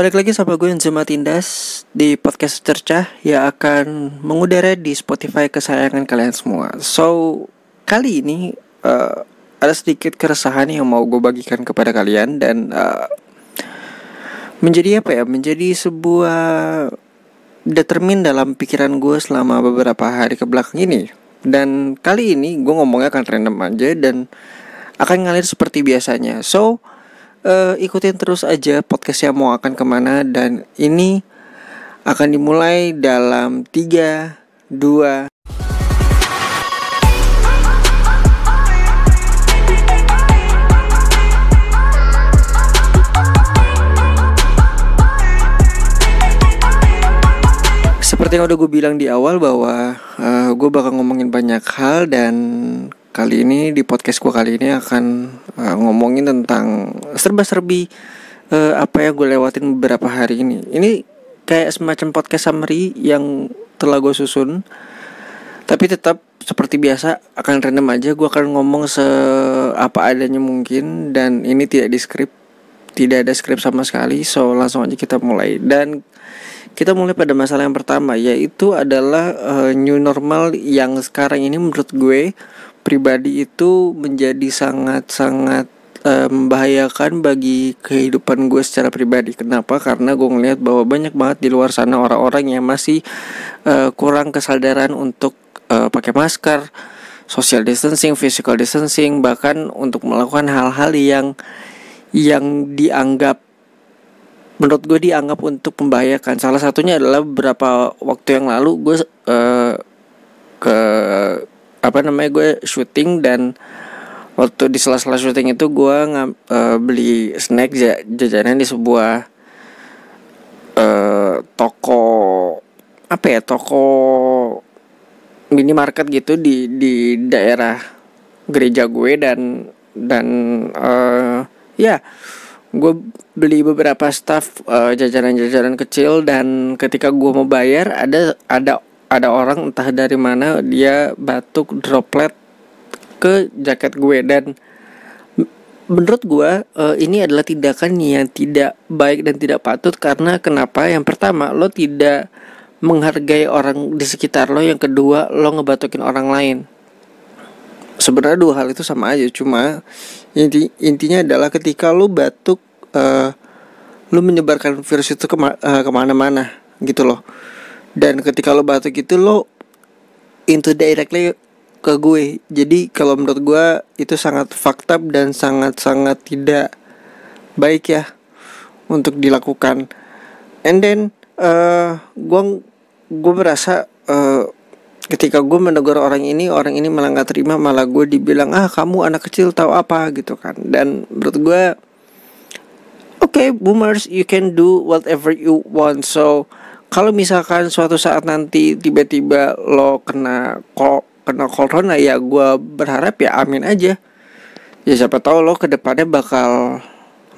Balik lagi sama gue Enzima Tindas di podcast cercah yang akan mengudara di Spotify kesayangan kalian semua. So, kali ini uh, ada sedikit keresahan yang mau gue bagikan kepada kalian dan uh, menjadi apa ya? Menjadi sebuah determin dalam pikiran gue selama beberapa hari ke belakang ini. Dan kali ini gue ngomongnya akan random aja dan akan ngalir seperti biasanya. So, uh, ikutin terus aja podcastnya mau akan ke mana dan ini akan dimulai dalam 3, 2, Seperti yang udah gue bilang di awal bahwa uh, gue bakal ngomongin banyak hal dan Kali ini di podcast gue kali ini akan uh, ngomongin tentang serba-serbi uh, apa yang gue lewatin beberapa hari ini. Ini kayak semacam podcast summary yang telah gue susun. Tapi tetap seperti biasa akan random aja gue akan ngomong se apa adanya mungkin dan ini tidak di script tidak ada script sama sekali so langsung aja kita mulai dan kita mulai pada masalah yang pertama yaitu adalah uh, new normal yang sekarang ini menurut gue pribadi itu menjadi sangat-sangat uh, membahayakan bagi kehidupan gue secara pribadi. Kenapa? Karena gue ngeliat bahwa banyak banget di luar sana orang-orang yang masih uh, kurang kesadaran untuk uh, pakai masker, social distancing, physical distancing, bahkan untuk melakukan hal-hal yang yang dianggap menurut gue dianggap untuk membahayakan. Salah satunya adalah beberapa waktu yang lalu gue uh, ke apa namanya gue syuting dan waktu di sela-sela syuting itu gue nggak uh, beli snack jajanan di sebuah uh, toko apa ya toko minimarket gitu di di daerah gereja gue dan dan uh, ya gue beli beberapa staff uh, jajanan-jajanan kecil dan ketika gue mau bayar ada ada ada orang entah dari mana dia batuk droplet ke jaket gue. Dan menurut gue uh, ini adalah tindakan yang tidak baik dan tidak patut karena kenapa? Yang pertama lo tidak menghargai orang di sekitar lo. Yang kedua lo ngebatukin orang lain. Sebenarnya dua hal itu sama aja. Cuma inti intinya adalah ketika lo batuk uh, lo menyebarkan virus itu kema uh, ke mana-mana gitu loh dan ketika lo batuk itu lo into directly ke gue. Jadi kalau menurut gue itu sangat fakta dan sangat-sangat tidak baik ya untuk dilakukan. And then uh, gue gue merasa uh, ketika gue menegur orang ini orang ini malah nggak terima malah gue dibilang ah kamu anak kecil tahu apa? gitu kan. Dan menurut gue oke okay, boomers you can do whatever you want. So kalau misalkan suatu saat nanti tiba-tiba lo kena kok kena corona ya gue berharap ya amin aja. Ya siapa tahu lo ke depannya bakal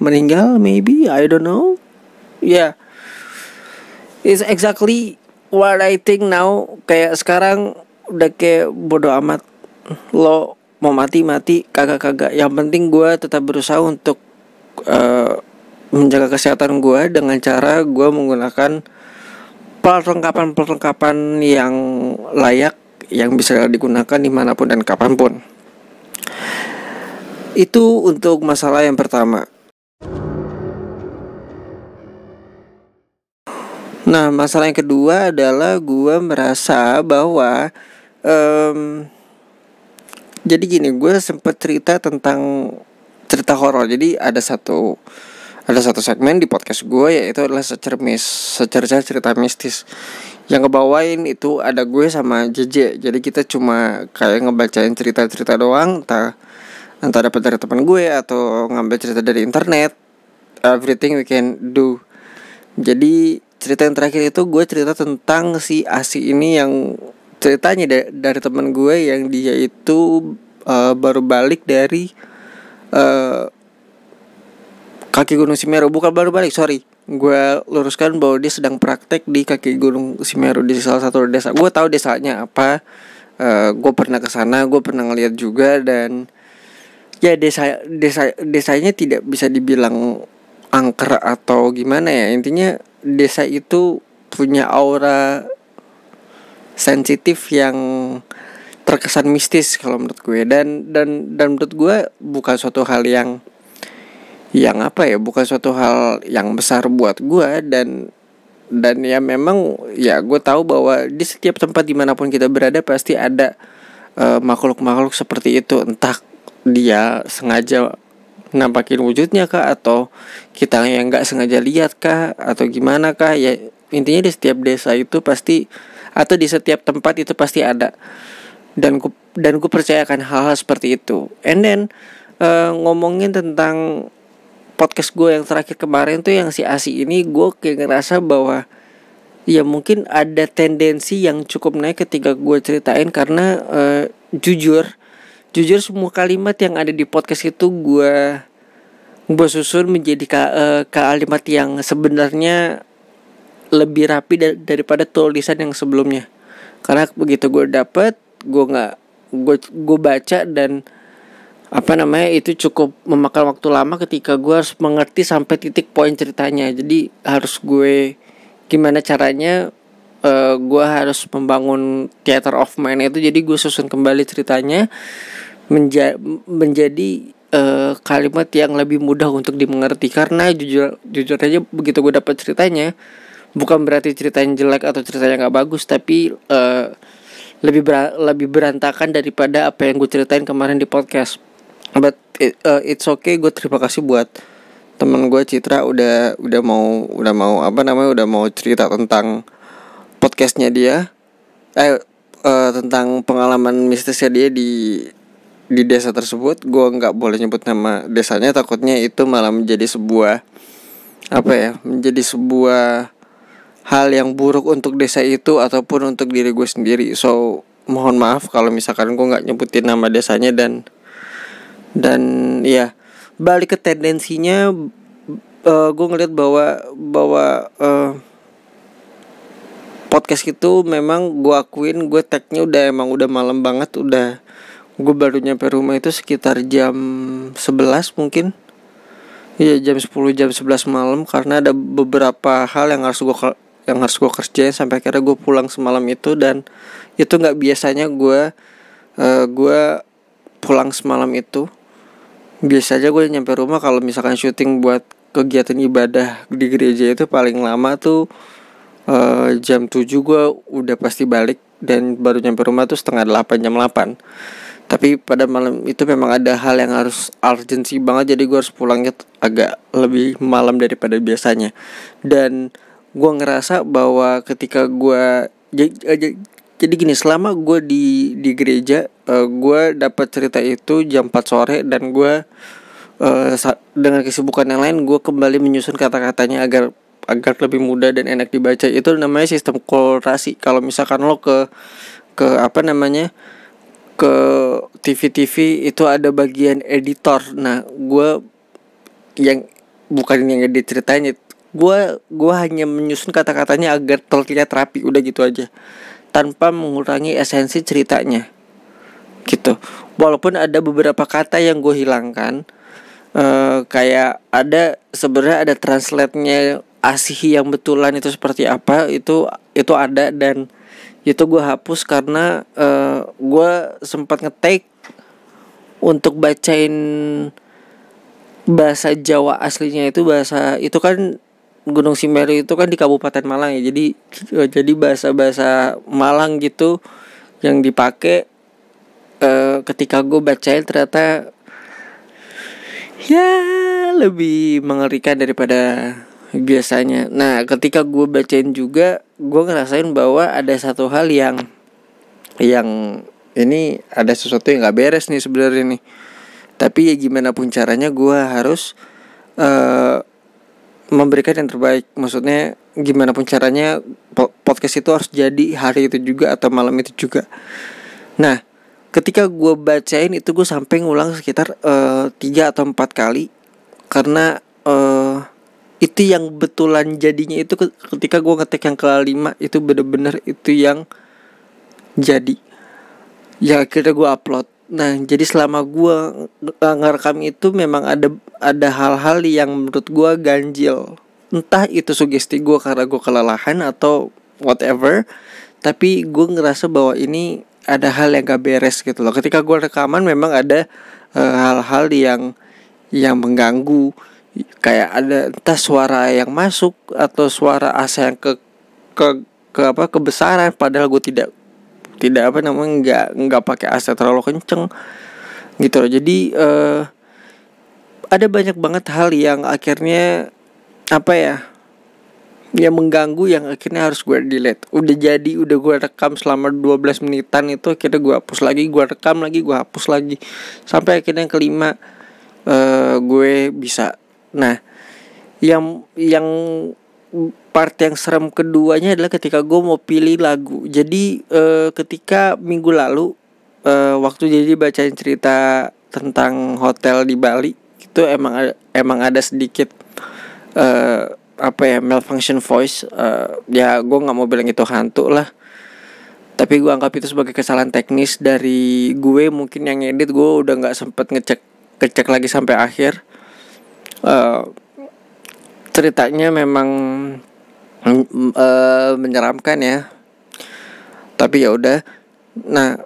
meninggal maybe I don't know. Ya yeah. it's exactly what I think now. Kayak sekarang udah kayak bodoh amat. Lo mau mati mati kagak kagak yang penting gue tetap berusaha untuk uh, menjaga kesehatan gue dengan cara gue menggunakan perlengkapan-perlengkapan yang layak yang bisa digunakan di mana pun dan kapan pun. Itu untuk masalah yang pertama. Nah, masalah yang kedua adalah gue merasa bahwa um, jadi gini, gue sempet cerita tentang cerita horor. Jadi ada satu ada satu segmen di podcast gue yaitu adalah secermis secerca cerita mistis. Yang ngebawain itu ada gue sama JJ jadi kita cuma kayak ngebacain cerita-cerita doang entah entah dapat dari teman gue atau ngambil cerita dari internet. Everything we can do. Jadi cerita yang terakhir itu gue cerita tentang si Asi ini yang ceritanya dari, dari teman gue yang dia itu uh, baru balik dari uh, kaki Gunung Semeru. Bukan baru balik sorry. Gue luruskan bahwa dia sedang praktek di kaki Gunung Semeru di salah satu desa. Gue tahu desanya apa. Uh, eh, gue pernah ke sana gue pernah ngeliat juga dan ya desa desa desanya tidak bisa dibilang angker atau gimana ya. Intinya desa itu punya aura sensitif yang terkesan mistis kalau menurut gue. Dan dan dan menurut gue bukan suatu hal yang yang apa ya bukan suatu hal yang besar buat gue dan dan ya memang ya gue tahu bahwa di setiap tempat di mana pun kita berada pasti ada uh, makhluk-makhluk seperti itu. Entah dia sengaja nampakin wujudnya kah atau kita yang nggak sengaja lihat kah atau gimana kah ya intinya di setiap desa itu pasti atau di setiap tempat itu pasti ada. Dan ku dan ku percayakan hal-hal seperti itu. And then uh, ngomongin tentang podcast gue yang terakhir kemarin tuh yang si Asi ini gue kayak ngerasa bahwa ya mungkin ada tendensi yang cukup naik ketika gue ceritain karena uh, jujur jujur semua kalimat yang ada di podcast itu gue gue susun menjadi ka, uh, kalimat yang sebenarnya lebih rapi da daripada tulisan yang sebelumnya. Karena begitu gue dapet gue nggak gue gue baca dan apa namanya itu cukup memakan waktu lama ketika gue harus mengerti sampai titik poin ceritanya. Jadi harus gue gimana caranya uh, gue harus membangun theater of mind itu. Jadi gue susun kembali ceritanya menja menjadi uh, kalimat yang lebih mudah untuk dimengerti. Karena jujur jujur aja begitu gue dapat ceritanya bukan berarti ceritanya jelek atau ceritanya nggak bagus tapi uh, lebih ber lebih berantakan daripada apa yang gue ceritain kemarin di podcast but it, uh, it's okay gue terima kasih buat temen gue Citra udah udah mau udah mau apa namanya udah mau cerita tentang podcastnya dia. Eh uh, tentang pengalaman mistisnya dia di di desa tersebut. Gue nggak boleh nyebut nama desanya takutnya itu malah menjadi sebuah apa ya menjadi sebuah hal yang buruk untuk desa itu ataupun untuk diri gue sendiri. So mohon maaf kalau misalkan gue nggak nyebutin nama desanya dan dan ya balik ke tendensinya uh, gue ngeliat bahwa bahwa uh, podcast itu memang gue akuin gue tagnya udah emang udah malam banget udah gue baru nyampe rumah itu sekitar jam 11 mungkin. Iya jam 10 jam 11 malam karena ada beberapa hal yang harus gue yang harus gue kerjain sampai akhirnya gue pulang semalam itu. Dan itu nggak biasanya gue uh, gue pulang semalam itu biasa aja gue nyampe rumah kalau misalkan syuting buat kegiatan ibadah di gereja itu paling lama tuh uh, jam 7 gue udah pasti balik dan baru nyampe rumah tuh setengah 8 jam 8 tapi pada malam itu memang ada hal yang harus urgensi banget jadi gue harus pulangnya agak lebih malam daripada biasanya. Dan gue ngerasa bahwa ketika gue jadi, gini selama gue di di gereja uh, gue dapat cerita itu jam 4 sore dan gue uh, dengan kesibukan yang lain gue kembali menyusun kata-katanya agar agar lebih mudah dan enak dibaca. Itu namanya sistem kolorasi. Kalau misalkan lo ke ke apa namanya ke TV-TV itu ada bagian editor. Nah gue yang bukan yang edit ceritanya gue gue hanya menyusun kata-katanya agar terlihat rapi. Udah gitu aja tanpa mengurangi esensi ceritanya. Gitu. Walaupun ada beberapa kata yang gue hilangkan uh, kayak ada sebenarnya ada translate-nya asih yang betulan itu seperti apa itu itu ada dan itu gue hapus karena uh, gue sempat ngetik untuk bacain bahasa Jawa aslinya itu bahasa itu kan Gunung Simeru itu kan di Kabupaten Malang ya. Jadi eh, jadi bahasa-bahasa Malang gitu yang dipakai uh, ketika gue bacain ternyata ya lebih mengerikan daripada biasanya. Nah, ketika gue bacain juga, gue ngerasain bahwa ada satu hal yang yang ini ada sesuatu yang gak beres nih sebenarnya nih. Tapi ya gimana pun caranya gue harus uh, memberikan yang terbaik. Maksudnya gimana pun caranya podcast itu harus jadi hari itu juga atau malam itu juga. Nah ketika gue bacain itu gue sampai ngulang sekitar uh, tiga atau empat kali. Karena uh, itu yang betulan jadinya itu ketika gue ngetik yang kelima itu bener-bener itu yang jadi. Ya akhirnya gue upload nah jadi selama gue ngerekam itu memang ada ada hal-hal yang menurut gue ganjil. Entah itu sugesti gue karena gue kelelahan atau whatever tapi gue ngerasa bahwa ini ada hal yang gak beres gitu loh. Ketika gue rekaman memang ada eh, hal-hal uh, yang yang mengganggu. Kayak ada entah suara yang masuk atau suara asa yang ke ke ke apa kebesaran padahal gue tidak tidak apa namanya nggak nggak pakai AC terlalu kenceng gitu loh. Jadi uh, ada banyak banget hal yang akhirnya apa ya yang mengganggu yang akhirnya harus gue delete. Udah jadi udah gue rekam selama 12 menitan itu akhirnya gue hapus lagi gue rekam lagi gue hapus lagi. Sampai akhirnya yang kelima uh, gue bisa. Nah yang yang part yang serem keduanya adalah ketika gue mau pilih lagu. Jadi uh, ketika minggu lalu uh, waktu jadi bacain cerita tentang hotel di Bali itu emang ada, emang ada sedikit uh, apa ya malfunction voice. Uh, ya gue nggak mau bilang itu hantu lah. Tapi gue anggap itu sebagai kesalahan teknis dari gue mungkin yang edit gue udah nggak sempet ngecek ngecek lagi sampai akhir. Uh, ceritanya memang uh, menyeramkan ya. Tapi ya udah. Nah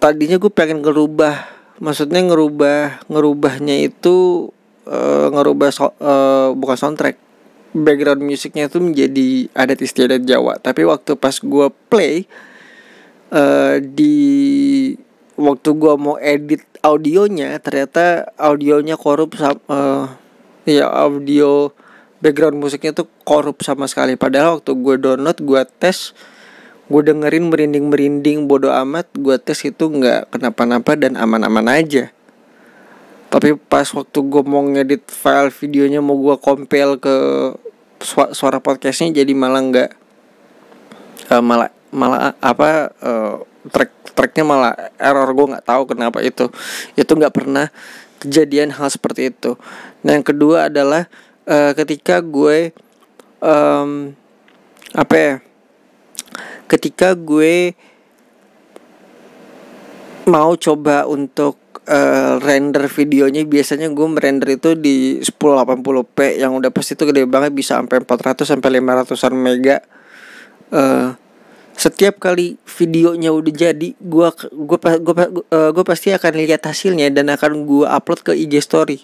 tadinya gue pengen ngerubah maksudnya ngerubah ngerubahnya itu uh, ngerubah so, uh, bukan soundtrack. Background musiknya itu menjadi adat istiadat Jawa. Tapi waktu pas gue play uh, di waktu gue mau edit audionya ternyata audionya korup uh, ya audio background musiknya tuh korup sama sekali. Padahal waktu gue download gue tes gue dengerin merinding merinding bodoh amat gue tes itu nggak kenapa-napa dan aman-aman aja. Tapi pas waktu gue mau ngedit file videonya mau gue compile ke suara podcastnya jadi malah nggak uh, malah malah apa uh, track tracknya malah error gue nggak tahu kenapa itu. Itu nggak pernah kejadian hal seperti itu. Nah yang kedua adalah uh, ketika gue um, apa ya? Ketika gue mau coba untuk uh, render videonya biasanya gue merender itu di 1080p yang udah pasti itu gede banget bisa sampai 400 sampai 500an mega. Uh, setiap kali videonya udah jadi gue gue gue uh, gue pasti akan lihat hasilnya dan akan gue upload ke IG story.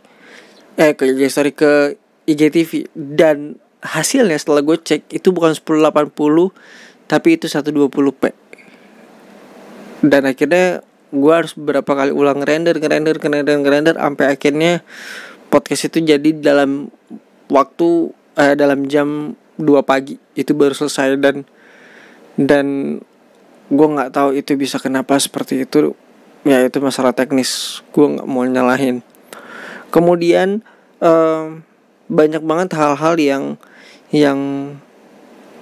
Eh ke IG story ke IGTV dan hasilnya setelah gue cek itu bukan 1080 tapi itu 120p dan akhirnya gue harus beberapa kali ulang render ngerender ngerender ngerender sampai akhirnya podcast itu jadi dalam waktu eh, dalam jam 2 pagi. Itu baru selesai dan dan gue nggak tahu itu bisa kenapa seperti itu. Ya itu masalah teknis. Gue nggak mau nyalahin. Kemudian um, banyak banget hal-hal yang yang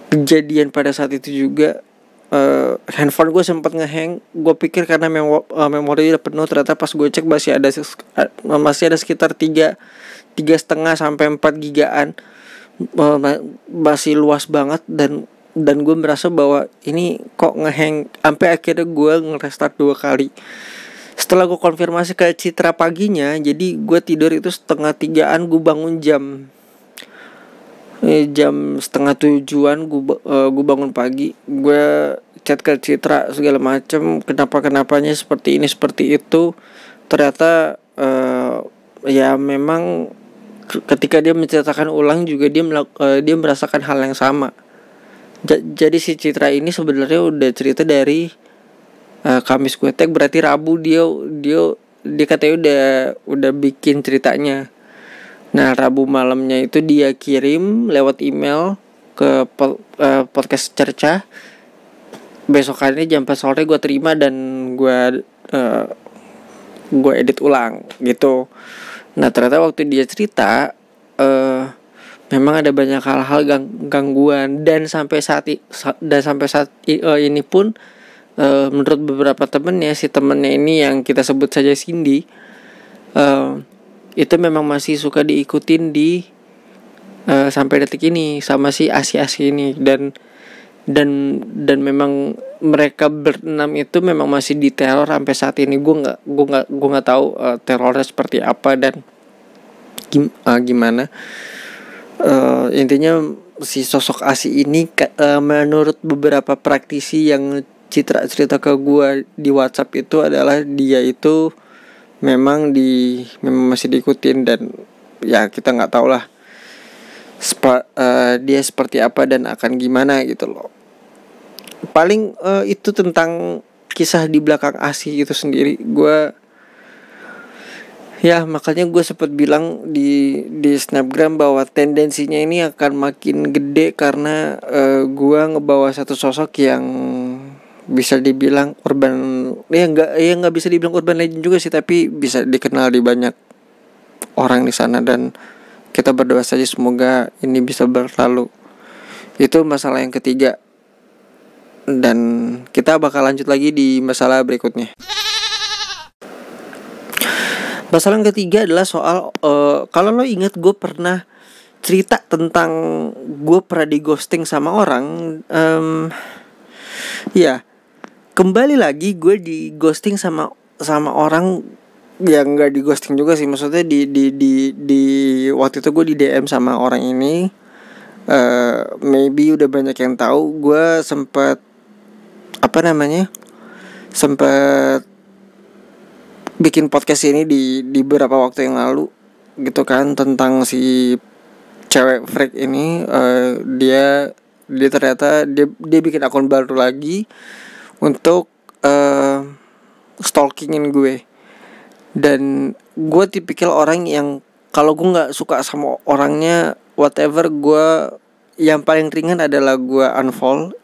kejadian pada saat itu juga. Uh, handphone gue sempat ngehang. Gue pikir karena memo uh, memori udah penuh ternyata pas gue cek masih ada masih ada sekitar tiga tiga setengah sampai empat gigaan. Uh, masih luas banget dan dan gue merasa bahwa ini kok ngehang. Sampai akhirnya gue ngerestart dua kali setelah gue konfirmasi ke Citra paginya jadi gue tidur itu setengah tigaan gue bangun jam eh, jam setengah tujuan gue uh, gue bangun pagi. Gue chat ke Citra segala macem kenapa kenapanya seperti ini seperti itu. Ternyata uh, ya memang ketika dia menceritakan ulang juga dia uh, dia merasakan hal yang sama. Jadi si Citra ini sebenarnya udah cerita dari uh, Kamis gue tag berarti Rabu dia dia dia katanya udah udah bikin ceritanya. Nah Rabu malamnya itu dia kirim lewat email ke po, uh, podcast cerca. Besokannya jam 4 sore gue terima dan gue uh, gue edit ulang gitu. Nah ternyata waktu dia cerita uh, memang ada banyak hal-hal gang gangguan. Dan sampai saat dan sampai saat ini pun uh, menurut beberapa temennya si temennya ini yang kita sebut saja Cindy uh, itu memang masih suka diikutin di uh, sampai detik ini sama si Asi Asi ini. Dan dan dan memang mereka berenam itu memang masih di teror sampai saat ini. Gue nggak gue nggak gue nggak tahu uh, terornya seperti apa dan gim, uh, gimana. Uh, intinya si sosok asi ini uh, menurut beberapa praktisi yang citra cerita ke gue di WhatsApp itu adalah dia itu memang di memang masih diikutin dan ya kita nggak tahu lah Spa, uh, dia seperti apa dan akan gimana gitu loh. Paling uh, itu tentang kisah di belakang asi itu sendiri. Gue ya makanya gue sempat bilang di di snapgram bahwa tendensinya ini akan makin gede karena uh, gue ngebawa satu sosok yang bisa dibilang urban ya nggak ya nggak bisa dibilang urban legend juga sih tapi bisa dikenal di banyak orang di sana. Dan kita berdoa saja semoga ini bisa berlalu. Itu masalah yang ketiga. Dan kita bakal lanjut lagi di masalah berikutnya. Masalah yang ketiga adalah soal uh, kalau lo ingat gue pernah cerita tentang gue pernah di ghosting sama orang um, ya kembali lagi gue di ghosting sama sama orang yang nggak di ghosting juga sih. Maksudnya di di di di waktu itu gue di DM sama orang ini. Uh, maybe udah banyak yang tahu gue sempet apa namanya sempet bikin podcast ini di di beberapa waktu yang lalu gitu kan tentang si cewek freak ini. Uh, dia dia ternyata dia dia bikin akun baru lagi untuk uh, stalkingin gue. Dan gue tipikal orang yang kalau gue nggak suka sama orangnya whatever gue yang paling ringan adalah gue unfollow.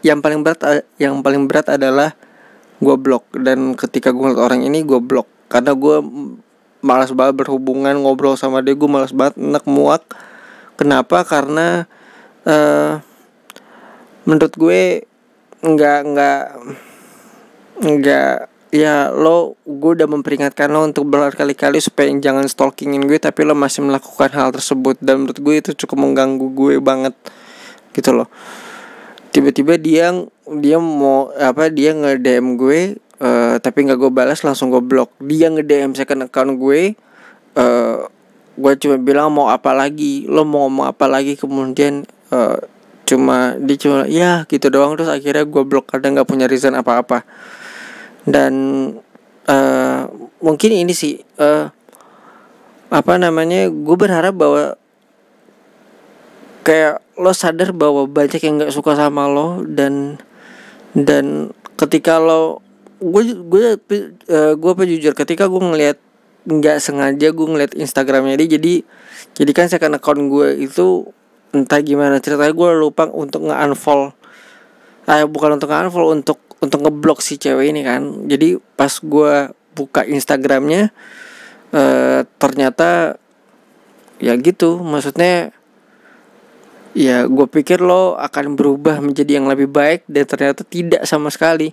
Yang paling berat yang paling berat adalah gue blok. Dan ketika gue ngeliat orang ini gue blok. Karena gue malas banget berhubungan ngobrol sama dia gue malas banget enak muak. Kenapa? Karena uh, menurut gue nggak nggak nggak ya lo gue udah memperingatkan lo untuk berkali-kali supaya jangan stalkingin gue tapi lo masih melakukan hal tersebut. Dan menurut gue itu cukup mengganggu gue banget gitu loh. Tiba-tiba dia dia mau apa dia nge DM gue uh, tapi nggak gue balas langsung gue blok dia nge DM second account gue uh, gue cuma bilang mau apa lagi lo mau ngomong apa lagi kemudian uh, cuma dia cuma ya gitu doang. Terus akhirnya gue blok karena nggak punya reason apa-apa. Dan uh, mungkin ini sih uh, apa namanya gue berharap bahwa kayak lo sadar bahwa banyak yang nggak suka sama lo dan dan ketika lo gue gue uh, gue apa jujur ketika gue ngeliat nggak sengaja gue ngeliat instagramnya dia jadi jadi kan saya account gue itu entah gimana. Ceritanya gue lupa untuk nge-unfollow eh bukan untuk nge-unfollow untuk untuk ngeblok si cewek ini kan. Jadi pas gue buka instagramnya uh, ternyata ya gitu. Maksudnya ya gue pikir lo akan berubah menjadi yang lebih baik dan ternyata tidak sama sekali.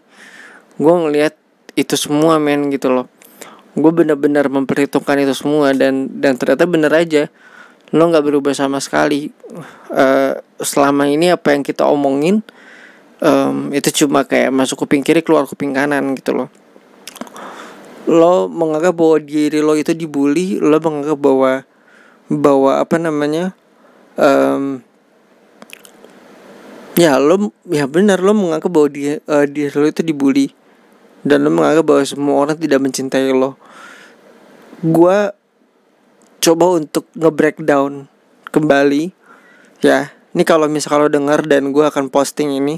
Gue ngelihat itu semua men gitu loh. Gue benar-benar memperhitungkan itu semua dan dan ternyata bener aja lo nggak berubah sama sekali. Uh, selama ini apa yang kita omongin um, itu cuma kayak masuk kuping kiri keluar kuping kanan gitu loh. Lo menganggap bahwa diri lo itu dibully lo menganggap bahwa bahwa apa namanya um, ya lo ya benar lo menganggap bahwa dia uh, diri lo itu dibully. Dan lo menganggap bahwa semua orang tidak mencintai lo. Gua coba untuk nge-breakdown kembali. Ya ini kalau misalnya lo dengar dan gue akan posting ini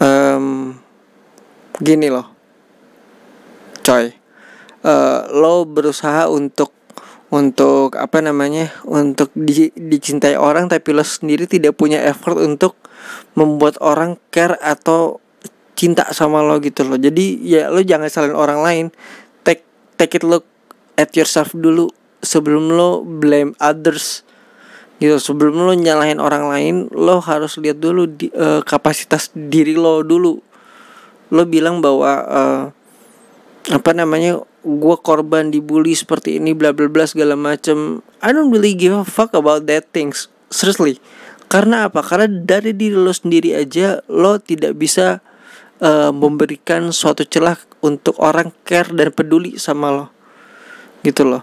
um, gini loh coy. Uh, lo berusaha untuk untuk apa namanya untuk di, dicintai orang tapi lo sendiri tidak punya effort untuk membuat orang care atau cinta sama lo gitu loh. Jadi ya lo jangan salin orang lain. Take take it look at yourself dulu. Sebelum lo blame others gitu. Sebelum lo nyalahin orang lain lo harus lihat dulu di, uh, kapasitas diri lo dulu. Lo bilang bahwa uh, apa namanya gue korban dibully seperti ini bla bla bla segala macem. I don't really give a fuck about that things. Seriously. Karena apa? Karena dari diri lo sendiri aja lo tidak bisa uh, memberikan suatu celah untuk orang care dan peduli sama lo gitu loh.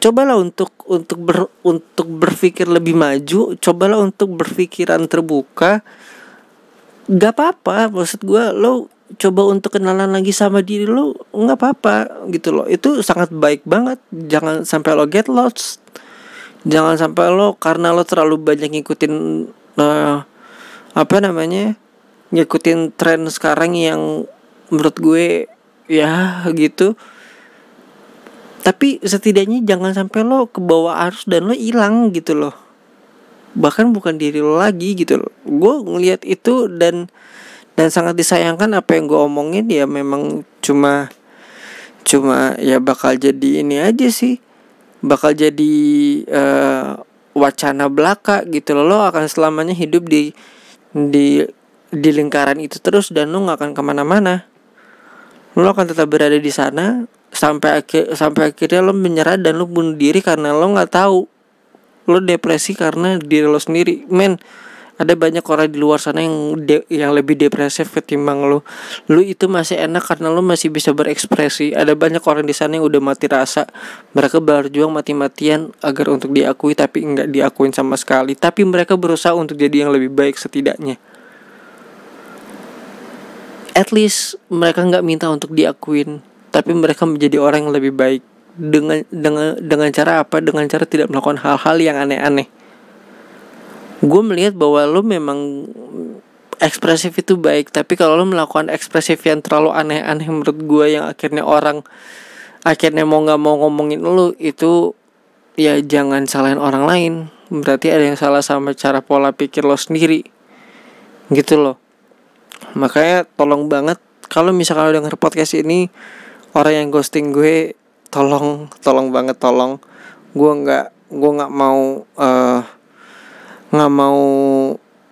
Cobalah untuk untuk ber, untuk berpikir lebih maju cobalah untuk berpikiran terbuka. Gak apa-apa maksud gue lo coba untuk kenalan lagi sama diri lo nggak apa-apa gitu loh. Itu sangat baik banget jangan sampai lo get lost. Jangan sampai lo karena lo terlalu banyak ngikutin uh, apa namanya ngikutin tren sekarang yang menurut gue ya gitu tapi setidaknya jangan sampai lo ke bawah arus dan lo hilang gitu loh. Bahkan bukan diri lo lagi gitu loh. Gue ngelihat itu dan dan sangat disayangkan apa yang gue omongin. Ya memang cuma cuma ya bakal jadi ini aja sih. Bakal jadi uh, wacana belaka gitu loh. Lo akan selamanya hidup di di di lingkaran itu terus dan lo nggak akan ke mana-mana. Lo akan tetap berada di sana sampai akhir sampai akhirnya lo menyerah dan lo bunuh diri karena lo nggak tahu. Lo depresi karena diri lo sendiri. Men ada banyak orang di luar sana yang de yang lebih depresif ketimbang lo. Lo itu masih enak karena lo masih bisa berekspresi. Ada banyak orang di sana yang udah mati rasa. Mereka berjuang mati-matian agar untuk diakui tapi nggak diakuin sama sekali. Tapi mereka berusaha untuk jadi yang lebih baik setidaknya. At least mereka nggak minta untuk diakuin tapi mereka menjadi orang yang lebih baik. Dengan dengan dengan cara apa? Dengan cara tidak melakukan hal-hal yang aneh-aneh. Gue melihat bahwa lo memang ekspresif itu baik. Tapi kalau lo melakukan ekspresif yang terlalu aneh-aneh menurut gue yang akhirnya orang akhirnya mau nggak mau ngomongin lo itu ya jangan salahin orang lain. Berarti ada yang salah sama cara pola pikir lo sendiri. Gitu loh. Makanya tolong banget kalau misalkan lo denger podcast ini orang yang ghosting gue tolong tolong banget tolong. Gue nggak gue nggak mau uh, nggak mau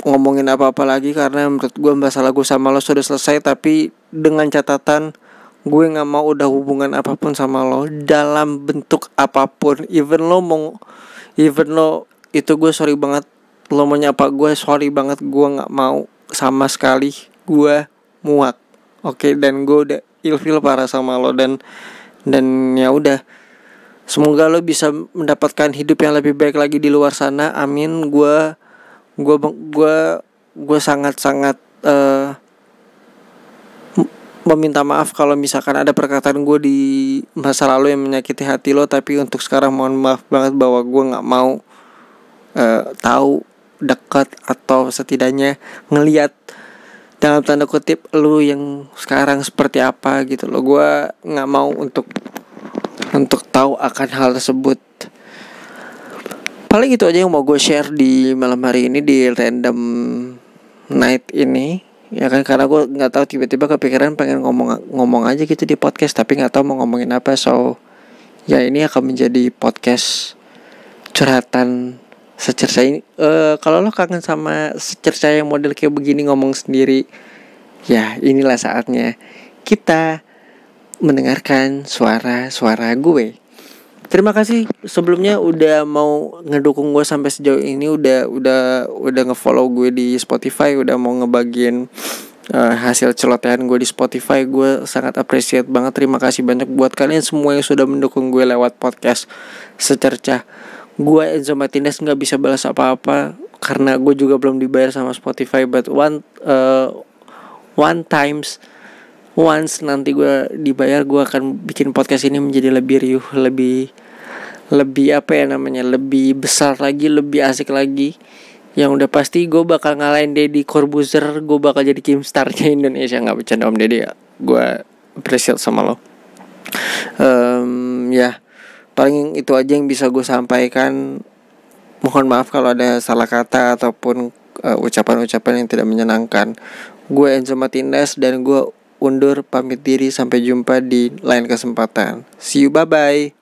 ngomongin apa-apa lagi karena menurut gue masalah gue sama lo sudah selesai tapi dengan catatan gue nggak mau udah hubungan apa pun sama lo dalam bentuk apa pun. Even lo mau even lo itu gue sorry banget. Lo mau nyapa gue sorry banget. Gue nggak mau sama sekali. Gue muak. Oke okay? dan gue udah ilfil parah sama lo dan dan ya udah Semoga lo bisa mendapatkan hidup yang lebih baik lagi di luar sana. Amin. Gue gue gue gue sangat sangat uh, meminta maaf kalau misalkan ada perkataan gue di masa lalu yang menyakiti hati lo. Tapi untuk sekarang mohon maaf banget bahwa gue nggak mau uh, tahu dekat atau setidaknya ngeliat dalam tanda kutip lu yang sekarang seperti apa gitu loh. Gue nggak mau untuk untuk tahu akan hal tersebut. Paling itu aja yang mau gue share di malam hari ini di random night ini. Ya kan karena gue nggak tahu tiba-tiba kepikiran pengen ngomong ngomong aja gitu di podcast tapi nggak tahu mau ngomongin apa. So ya ini akan menjadi podcast curhatan secerca ini uh, kalau lo kangen sama secerca yang model kayak begini ngomong sendiri ya inilah saatnya kita mendengarkan suara-suara gue. Terima kasih. Sebelumnya udah mau ngedukung gue sampai sejauh ini udah udah udah ngefollow gue di Spotify udah mau ngebagiin uh, hasil celotehan gue di Spotify gue sangat appreciate banget. Terima kasih banyak buat kalian semua yang sudah mendukung gue lewat podcast secercah gue Enzo Martinez nggak bisa balas apa-apa karena gue juga belum dibayar sama Spotify but one uh, one times once nanti gue dibayar gue akan bikin podcast ini menjadi lebih riuh lebih lebih apa ya namanya lebih besar lagi lebih asik lagi. Yang udah pasti gue bakal ngalahin Deddy Corbuzier gue bakal jadi Kim Starnya Indonesia nggak bercanda om Deddy ya. Gue appreciate sama lo. Um, ya paling itu aja yang bisa gue sampaikan mohon maaf kalau ada salah kata ataupun uh, ucapan-ucapan yang tidak menyenangkan gue Enzo Martinez dan gue undur pamit diri sampai jumpa di lain kesempatan. See you bye bye.